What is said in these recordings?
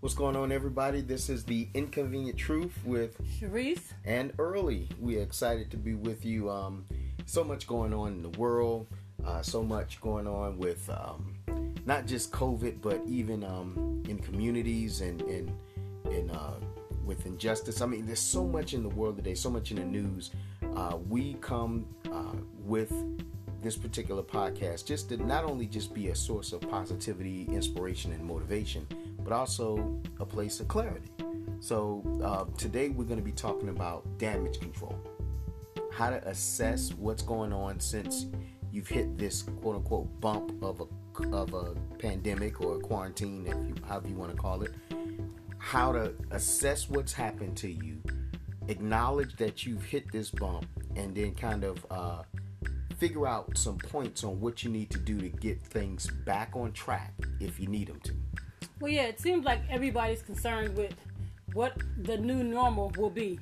What's going on, everybody? This is the Inconvenient Truth with Cherese and Early. We're excited to be with you. Um, so much going on in the world, uh, so much going on with um, not just COVID, but even um, in communities and and, and uh, with injustice. I mean, there's so much in the world today, so much in the news. Uh, we come uh, with this particular podcast just to not only just be a source of positivity, inspiration, and motivation, but also a place of clarity. So uh, today we're going to be talking about damage control, how to assess what's going on since you've hit this quote unquote bump of a of a pandemic or a quarantine, if you however you want to call it. How to assess what's happened to you, acknowledge that you've hit this bump, and then kind of uh, figure out some points on what you need to do to get things back on track if you need them to. Well, yeah, it seems like everybody's concerned with what the new normal will be.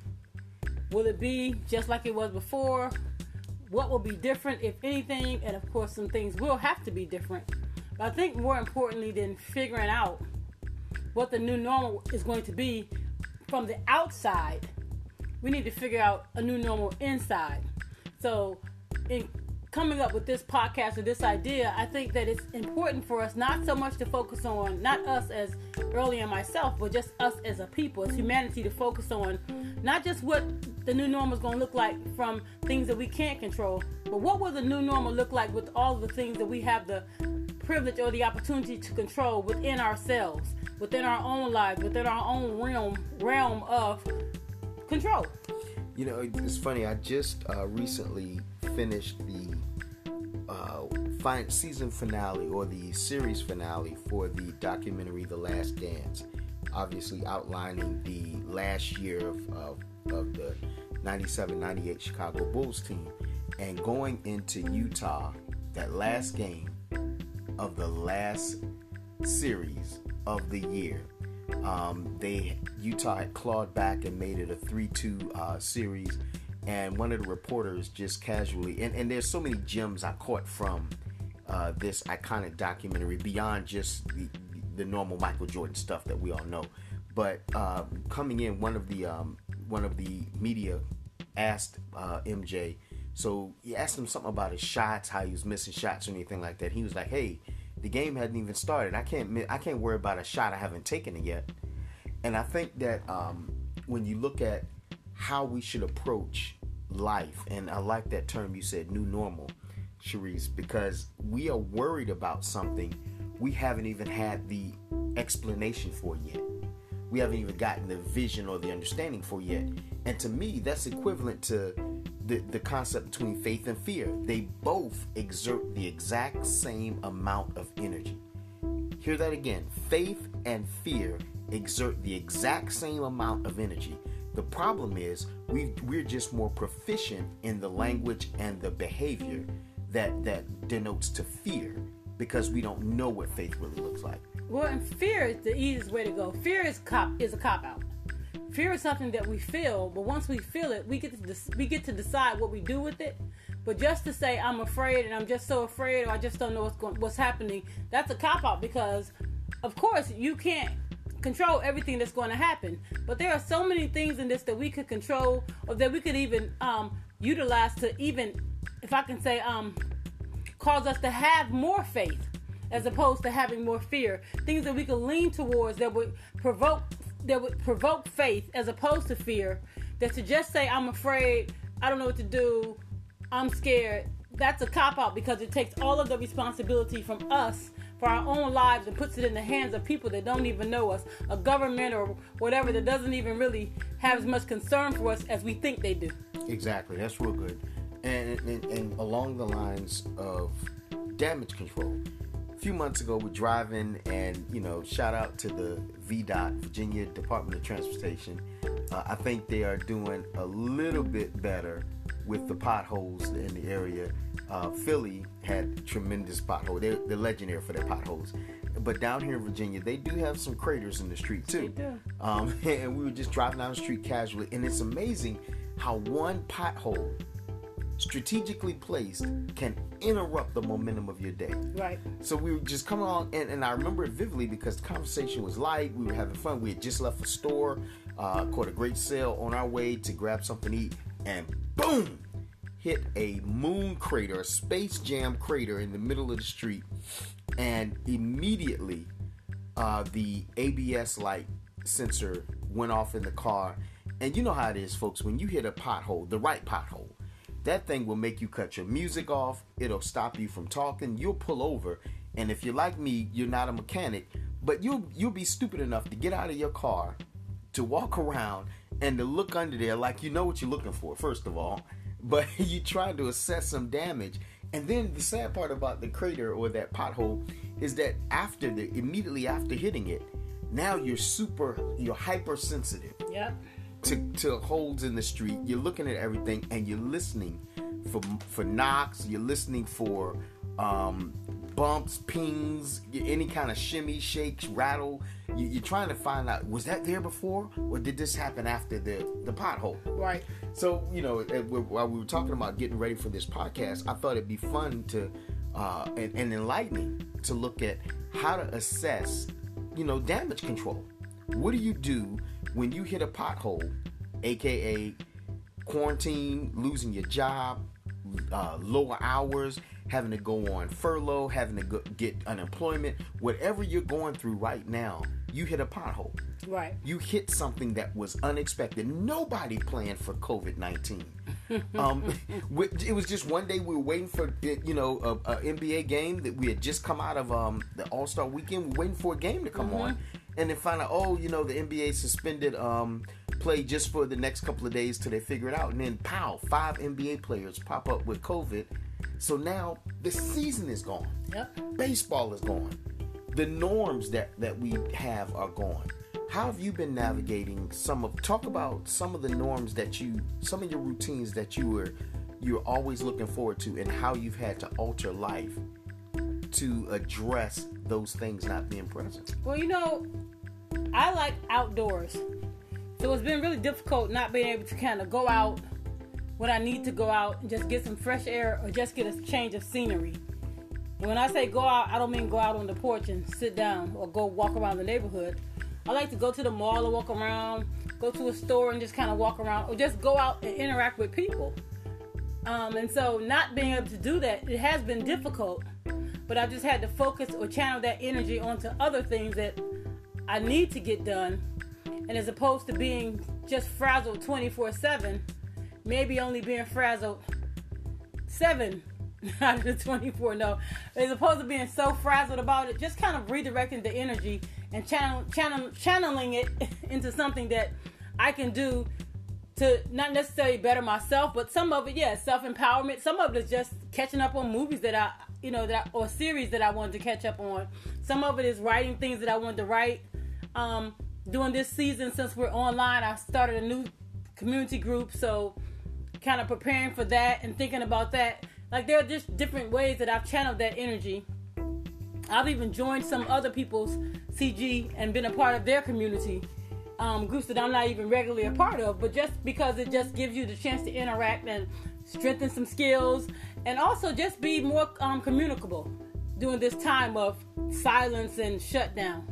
Will it be just like it was before? What will be different, if anything? And of course, some things will have to be different. But I think more importantly than figuring out what the new normal is going to be from the outside, we need to figure out a new normal inside. So, in coming up with this podcast or this idea, I think that it's important for us not so much to focus on not us as early and myself, but just us as a people, as humanity, to focus on not just what the new normal is going to look like from things that we can't control, but what will the new normal look like with all of the things that we have the privilege or the opportunity to control within ourselves, within our own lives, within our own realm realm of control. You know, it's funny. I just uh, recently finished the uh, season finale or the series finale for the documentary The Last Dance, obviously outlining the last year of, of, of the 97 98 Chicago Bulls team and going into Utah, that last game of the last series of the year. Um, they Utah had clawed back and made it a three-two uh, series, and one of the reporters just casually and, and there's so many gems I caught from uh, this iconic documentary beyond just the, the normal Michael Jordan stuff that we all know. But uh, coming in, one of the um, one of the media asked uh, MJ, so he asked him something about his shots, how he was missing shots or anything like that. He was like, "Hey, the game hadn't even started. I can't I can't worry about a shot I haven't taken it yet." And I think that um, when you look at how we should approach life, and I like that term you said, new normal, Cherese, because we are worried about something we haven't even had the explanation for yet. We haven't even gotten the vision or the understanding for yet. And to me, that's equivalent to the, the concept between faith and fear. They both exert the exact same amount of energy. Hear that again. Faith and fear exert the exact same amount of energy. The problem is we we're just more proficient in the language and the behavior that that denotes to fear because we don't know what faith really looks like. Well, and fear is the easiest way to go. Fear is cop is a cop out. Fear is something that we feel, but once we feel it, we get to de- we get to decide what we do with it. But just to say I'm afraid and I'm just so afraid or I just don't know what's going what's happening, that's a cop out because of course you can't control everything that's going to happen. But there are so many things in this that we could control or that we could even um, utilize to even, if I can say, um, cause us to have more faith as opposed to having more fear. Things that we could lean towards that would provoke that would provoke faith as opposed to fear. That to just say I'm afraid, I don't know what to do, I'm scared. That's a cop out because it takes all of the responsibility from us for our own lives and puts it in the hands of people that don't even know us, a government or whatever that doesn't even really have as much concern for us as we think they do. Exactly, that's real good. And, and, and along the lines of damage control, a few months ago we're driving and you know shout out to the VDOT Virginia Department of Transportation. Uh, I think they are doing a little bit better with the potholes in the area. Uh, Philly had tremendous potholes. They're, they're, legendary for their potholes. But down here in Virginia, they do have some craters in the street too. Um, and we were just driving down the street casually, and it's amazing how one pothole strategically placed, can interrupt the momentum of your day. Right. So we were just coming on, and, and I remember it vividly because the conversation was light. We were having fun. We had just left a store, uh, caught a great sale on our way to grab something to eat, and boom, hit a moon crater, a space jam crater in the middle of the street, and immediately uh, the ABS light sensor went off in the car. And you know how it is, folks. When you hit a pothole, the right pothole, that thing will make you cut your music off. It'll stop you from talking. You'll pull over, and if you're like me, you're not a mechanic, but you'll you'll be stupid enough to get out of your car, to walk around, and to look under there like you know what you're looking for. First of all, but you try to assess some damage. And then the sad part about the crater or that pothole is that after the immediately after hitting it, now you're super you're hypersensitive Yep. to, to holes in the street. You're looking at everything and you're listening for for knocks. You're listening for um, bumps, pings, any kind of shimmy, shakes, rattle. You, you're trying to find out was that there before or did this happen after the the pothole? Right. So you know, while we were talking about getting ready for this podcast, I thought it'd be fun to uh, and, and enlightening to look at how to assess, you know, damage control. What do you do when you hit a pothole, aka quarantine, losing your job, uh, lower hours, having to go on furlough, having to go, get unemployment, whatever you're going through right now, you hit a pothole Right. you hit something that was unexpected. Nobody planned for COVID nineteen. um, it was just one day we were waiting for you know a, a NBA game that we had just come out of um, the All Star weekend. We were waiting for a game to come on, and then find out oh you know the NBA suspended um, play just for the next couple of days till they figure it out, and then pow five NBA players pop up with COVID. So now the season is gone Yep. baseball is gone. The norms that that we have are gone. How have you been navigating some of talk about some of the norms that you some of your routines that you were you're always looking forward to and how you've had to alter life to address those things not being present. Well, you know, I like outdoors. So it's been really difficult not being able to kind of go out when I need to go out and just get some fresh air or just get a change of scenery. When I say go out, I don't mean go out on the porch and sit down or go walk around the neighborhood. I like to go to the mall and walk around, go to a store and just kind of walk around, or just go out and interact with people. Um, and so, not being able to do that, it has been difficult. But I just had to focus or channel that energy onto other things that I need to get done. And as opposed to being just frazzled 24 7, maybe only being frazzled seven out of the 24. No, as opposed to being so frazzled about it, just kind of redirecting the energy and channel, channel, channeling it into something that I can do to not necessarily better myself, but some of it, yeah, self empowerment. Some of it is just catching up on movies that I, you know, that I, or series that I wanted to catch up on. Some of it is writing things that I wanted to write. Um, during this season, since we're online, I started a new community group, so kind of preparing for that and thinking about that. Like there are just different ways that I've channeled that energy. I've even joined some other people's CG and been a part of their community um, groups that I'm not even regularly a part of, but just because it just gives you the chance to interact and strengthen some skills, and also just be more um, communicable during this time of silence and shutdown.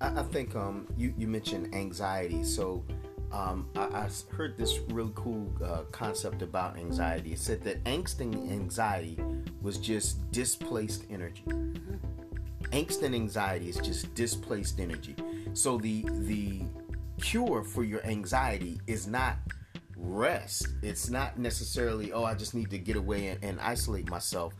I, I think um, you you mentioned anxiety, so um, I, I heard this really cool uh, concept about anxiety. It said that angst and anxiety was just displaced energy. Angst and anxiety is just displaced energy. So the the cure for your anxiety is not rest. It's not necessarily oh I just need to get away and, and isolate myself.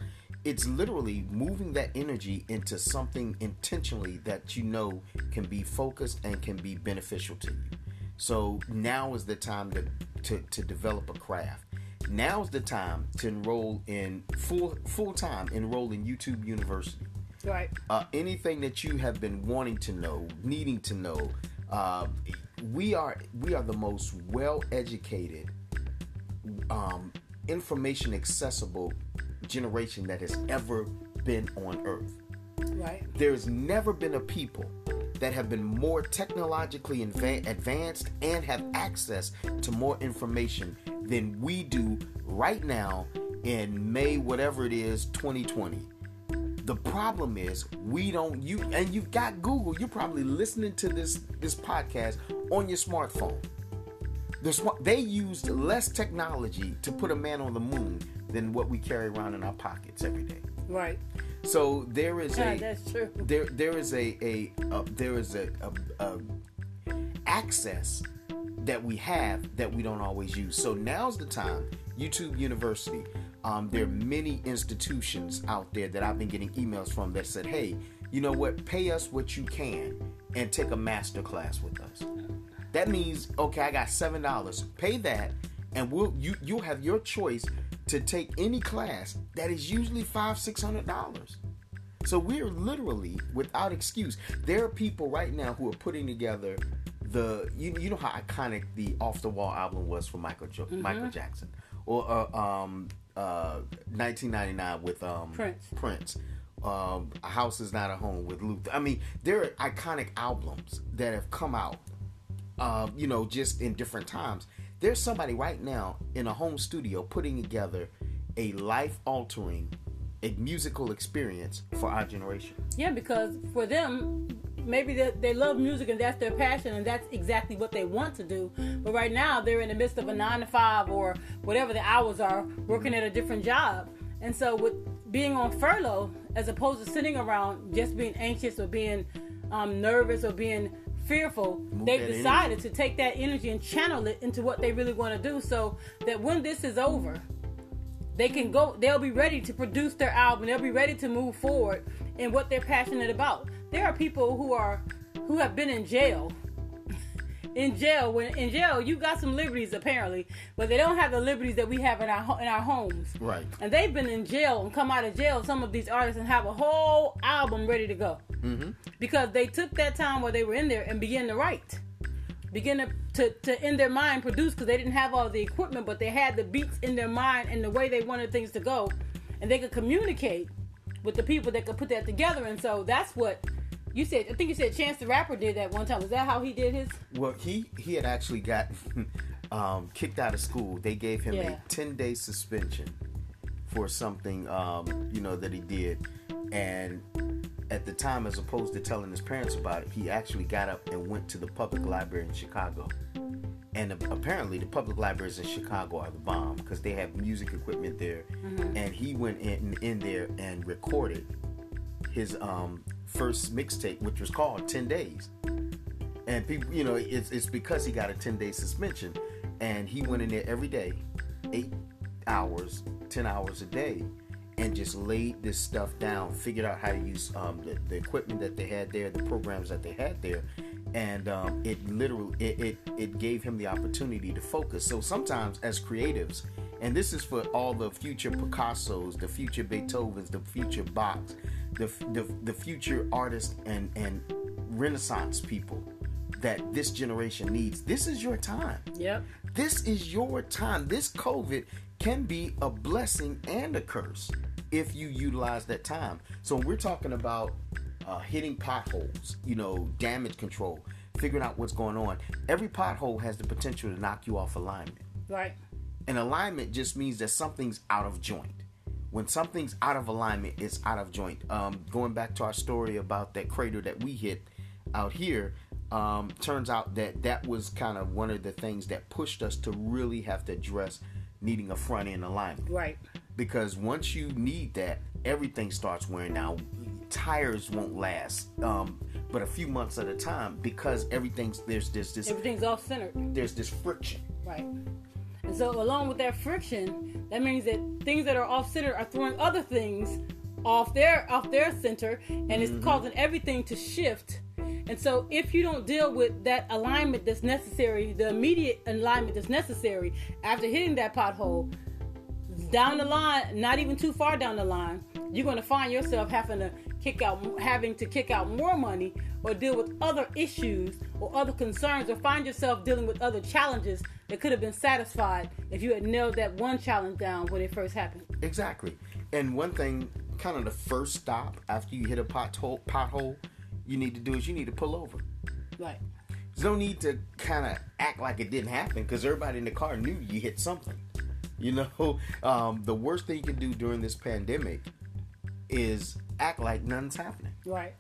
It's literally moving that energy into something intentionally that you know can be focused and can be beneficial to you. So now is the time to, to, to develop a craft. Now is the time to enroll in full full time enroll in YouTube University. Right. Uh, anything that you have been wanting to know, needing to know, uh, we are we are the most well educated, um, information accessible generation that has ever been on Earth Right. there's never been a people that have been more technologically advanced and have access to more information than we do right now in May, whatever it is, 2020. The problem is we don't you and you've got Google. You're probably listening to this this podcast on your smartphone. The smart, they used less technology to put a man on the moon than what we carry around in our pockets every day. Right. So there is Yeah, a that's true. there there is a a, a there is a, a, a access that we have that we don't always use. So now's the time. YouTube University. Um, there are many institutions out there that I've been getting emails from that said, "Hey, you know what? Pay us what you can and take a master class with us." That means, okay, I got seven dollars. Pay that, and we'll you you'll have your choice to take any class that is usually five six hundred dollars. So we're literally without excuse. There are people right now who are putting together the you, you know how iconic the off the wall album was for Michael jo- Michael Jackson or uh, um uh 1999 with um Prince. Prince. Um, a house is not a home with Luther. I mean, there are iconic albums that have come out uh, you know, just in different times. There's somebody right now in a home studio putting together a life altering, a musical experience for our generation. Yeah, because for them, maybe they, they love music and that's their passion and that's exactly what they want to do. But right now, they're in the midst of a nine to five or whatever the hours are, working at a different job. And so, with being on furlough, as opposed to sitting around just being anxious or being um, nervous or being fearful, they've that decided to take that energy and channel it into what they really want to do so that when this is over, they can go they'll be ready to produce their album they'll be ready to move forward in what they're passionate about. There are people who are who have been in jail in jail when in jail you got some liberties apparently but they don't have the liberties that we have in our in our homes. Right. and they've been in jail and come out of jail some of these artists and have a whole album ready to go. Mm-hmm. because they took that time while they were in there and began to write. Begin to, to, to in their mind produce because they didn't have all the equipment but they had the beats in their mind and the way they wanted things to go. And they could communicate with the people that could put that together. And so that's what you said i think you said chance the rapper did that one time is that how he did his Well, he he had actually got um, kicked out of school. They gave him Yeah. a ten day suspension for something um, you know that he did, and at the time, as opposed to telling his parents about it, he actually got up and went to the public library in Chicago. And apparently, the public libraries in Chicago are the bomb because they have music equipment there. And he went in in there and recorded his um, first mixtape, which was called Ten Days. And people you know it's, it's because he got a 10 day suspension and he went in there every day eight hours 10 hours a day and just laid this stuff down figured out how to use um, the, the equipment that they had there the programs that they had there and um, it literally it, it, it gave him the opportunity to focus. So sometimes as creatives and this is for all the future picassos the future beethovens the future bachs the, the, the future artists and, and renaissance people that this generation needs. This is your time. yep This is your time. This COVID can be a blessing and a curse if you utilize that time. So we're talking about uh, hitting potholes, you know, damage control, figuring out what's going on. Every pothole has the potential to knock you off alignment. right An alignment just means that something's out of joint. When something's out of alignment, it's out of joint. Um, going back to our story about that crater that we hit out here, um, turns out that that was kind of one of the things that pushed us to really have to address needing a front end alignment. right Because once you need that, everything starts wearing out. Tires won't last, um, but a few months at a time because everything's there's this this everything's off centered there's this friction. Right. And so, along with that friction, that means that things that are off center are throwing other things off their off their center, and it's mm-hmm. causing everything to shift. And so, if you don't deal with that alignment that's necessary, the immediate alignment that's necessary after hitting that pothole, down the line, not even too far down the line, you're going to find yourself having to kick out, having to kick out more money, or deal with other issues or other concerns, or find yourself dealing with other challenges that could have been satisfied if you had nailed that one challenge down when it first happened. Exactly. And one thing, kind of the first stop after you hit a pothole, pothole, you need to do is you need to pull over. Right. There's no need to kind of act like it didn't happen because everybody in the car knew you hit something. You know, um, the worst thing you can do during this pandemic is act like nothing's happening. Right.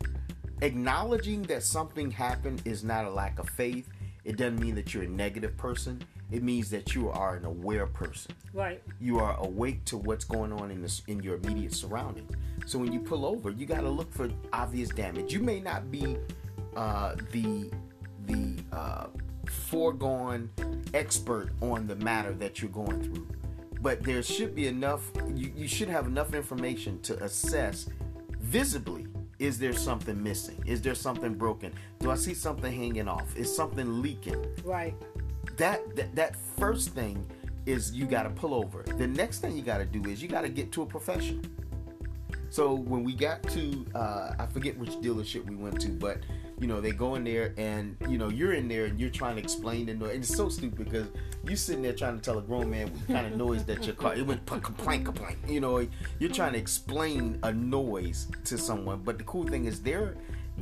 Acknowledging that something happened is not a lack of faith. It doesn't mean that you're a negative person. It means that you are an aware person. Right. You are awake to what's going on in this in your immediate surroundings. So when you pull over, you got to look for obvious damage. You may not be uh, the the uh, foregone expert on the matter that you're going through, but there should be enough. You, you should have enough information to assess visibly. Is there something missing? Is there something broken? Do I see something hanging off? Is something leaking? Right. That that, that first thing is you got to pull over. The next thing you got to do is you got to get to a professional. So when we got to, uh, I forget which dealership we went to, but you know they go in there and you know you're in there and you're trying to explain the noise. And it's so stupid because you're sitting there trying to tell a grown man what kind of noise that your car. It went complaint, complaint. You know you're trying to explain a noise to someone. But the cool thing is they're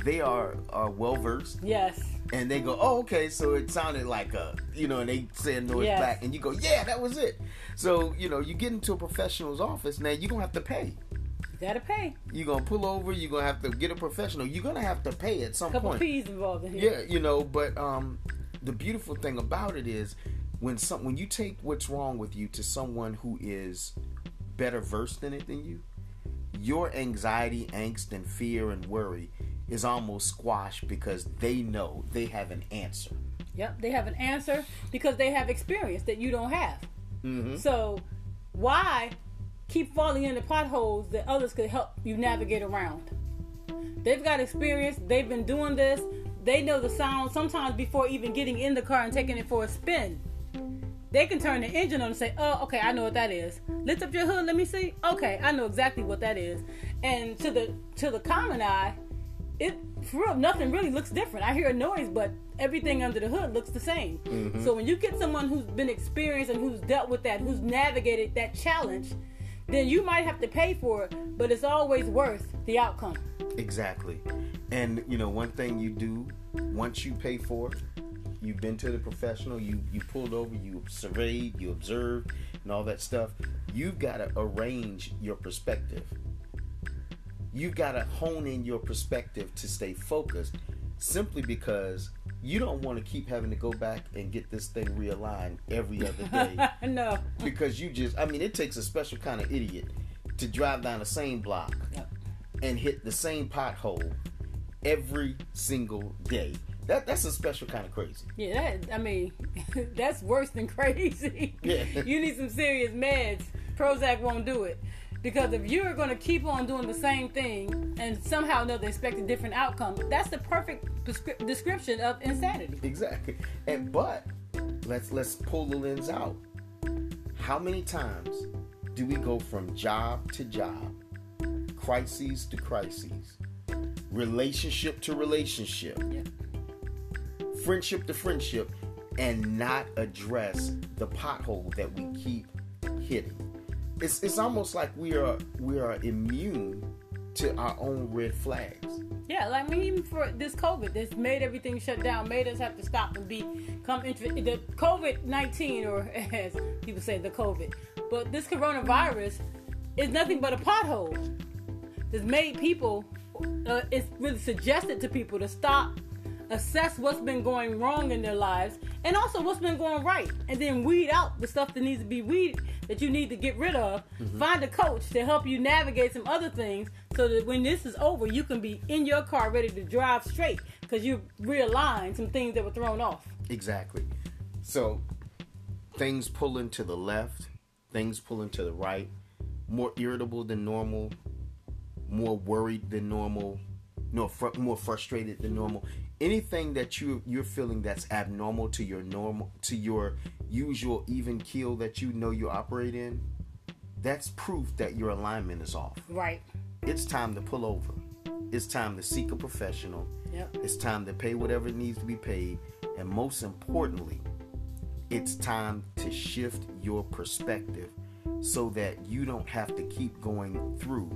they are uh, are well versed. Yes. And they go, oh, okay, so it sounded like a, you know, and they say a noise Yes. back, and you go, yeah, that was it. So, you know, you get into a professional's office, now you're going to have to pay. You gotta pay. You're to pull over, you're to have to get a professional. You're to have to pay at some A couple point. P's involved in here. Yeah, you know, but um, the beautiful thing about it is when some when you take what's wrong with you to someone who is better versed in it than you, your anxiety, angst, and fear and worry is almost squashed because they know they have an answer. Yep, they have an answer because they have experience that you don't have. Mm-hmm. So, why keep falling into potholes that others could help you navigate around? They've got experience, they've been doing this, they know the sound sometimes before even getting in the car and taking it for a spin. They can turn the engine on and say, Oh, okay, I know what that is. Lift up your hood, let me see. Okay, I know exactly what that is. And to the to the common eye, it for real, nothing really looks different. I hear a noise, but everything under the hood looks the same. Mm-hmm. So when you get someone who's been experienced and who's dealt with that, who's navigated that challenge, then you might have to pay for it, but it's always worth the outcome. Exactly. And you know, one thing you do once you pay for it, you've been to the professional, you you pulled over, you surveyed, you observed, and all that stuff. You've got to arrange your perspective. You've got to hone in your perspective to stay focused, simply because you don't want to keep having to go back and get this thing realigned every other day no. because you just I mean it takes a special kind of idiot to drive down the same block Yep. and hit the same pothole every single day. That that's a special kind of crazy. Yeah, that, I mean, that's worse than crazy. Yeah. You need some serious meds. Prozac won't do it. Because if you're going to keep on doing the same thing and somehow or another expect a different outcome, that's the perfect prescri- description of insanity. Exactly. And but let's let's pull the lens out. How many times do we go from job to job, crises to crises, relationship to relationship, Yeah. friendship to friendship, and not address the pothole that we keep hitting? It's it's almost like we are we are immune to our own red flags. Yeah, like I mean, even for this COVID, that's made everything shut down, made us have to stop and become interested. The COVID 19, or as people say, the COVID, but this coronavirus is nothing but a pothole. It's made people, uh, it's really suggested to people to stop, assess what's been going wrong in their lives, and also what's been going right, and then weed out the stuff that needs to be weeded that you need to get rid of. Mm-hmm. Find a coach to help you navigate some other things so that when this is over, you can be in your car ready to drive straight because you realigned some things that were thrown off. Exactly. So things pulling to the left, things pulling to the right, more irritable than normal, more worried than normal, no, fr- more frustrated than normal. Anything that you you're feeling that's abnormal to your normal to your usual even keel that you know you operate in, that's proof that your alignment is off. Right. It's time to pull over. It's time to seek a professional. Yep. It's time to pay whatever needs to be paid. And most importantly, it's time to shift your perspective so that you don't have to keep going through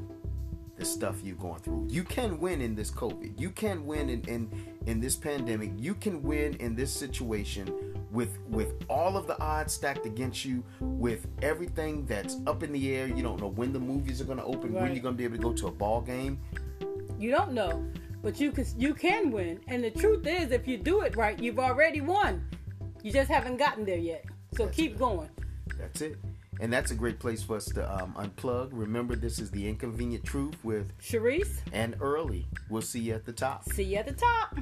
the stuff you're going through. You can win in this COVID. You can win in, in, in this pandemic. You can win in this situation with with all of the odds stacked against you, with everything that's up in the air. You don't know when the movies are going to open, when you're going to be able to go to a ball game. You don't know, but you can you can win. And the truth is, if you do it right, you've already won. You just haven't gotten there yet. So keep going. That's it. And that's a great place for us to um, unplug. Remember, this is the inconvenient truth with Cherese, and early. We'll see you at the top. see you at the top.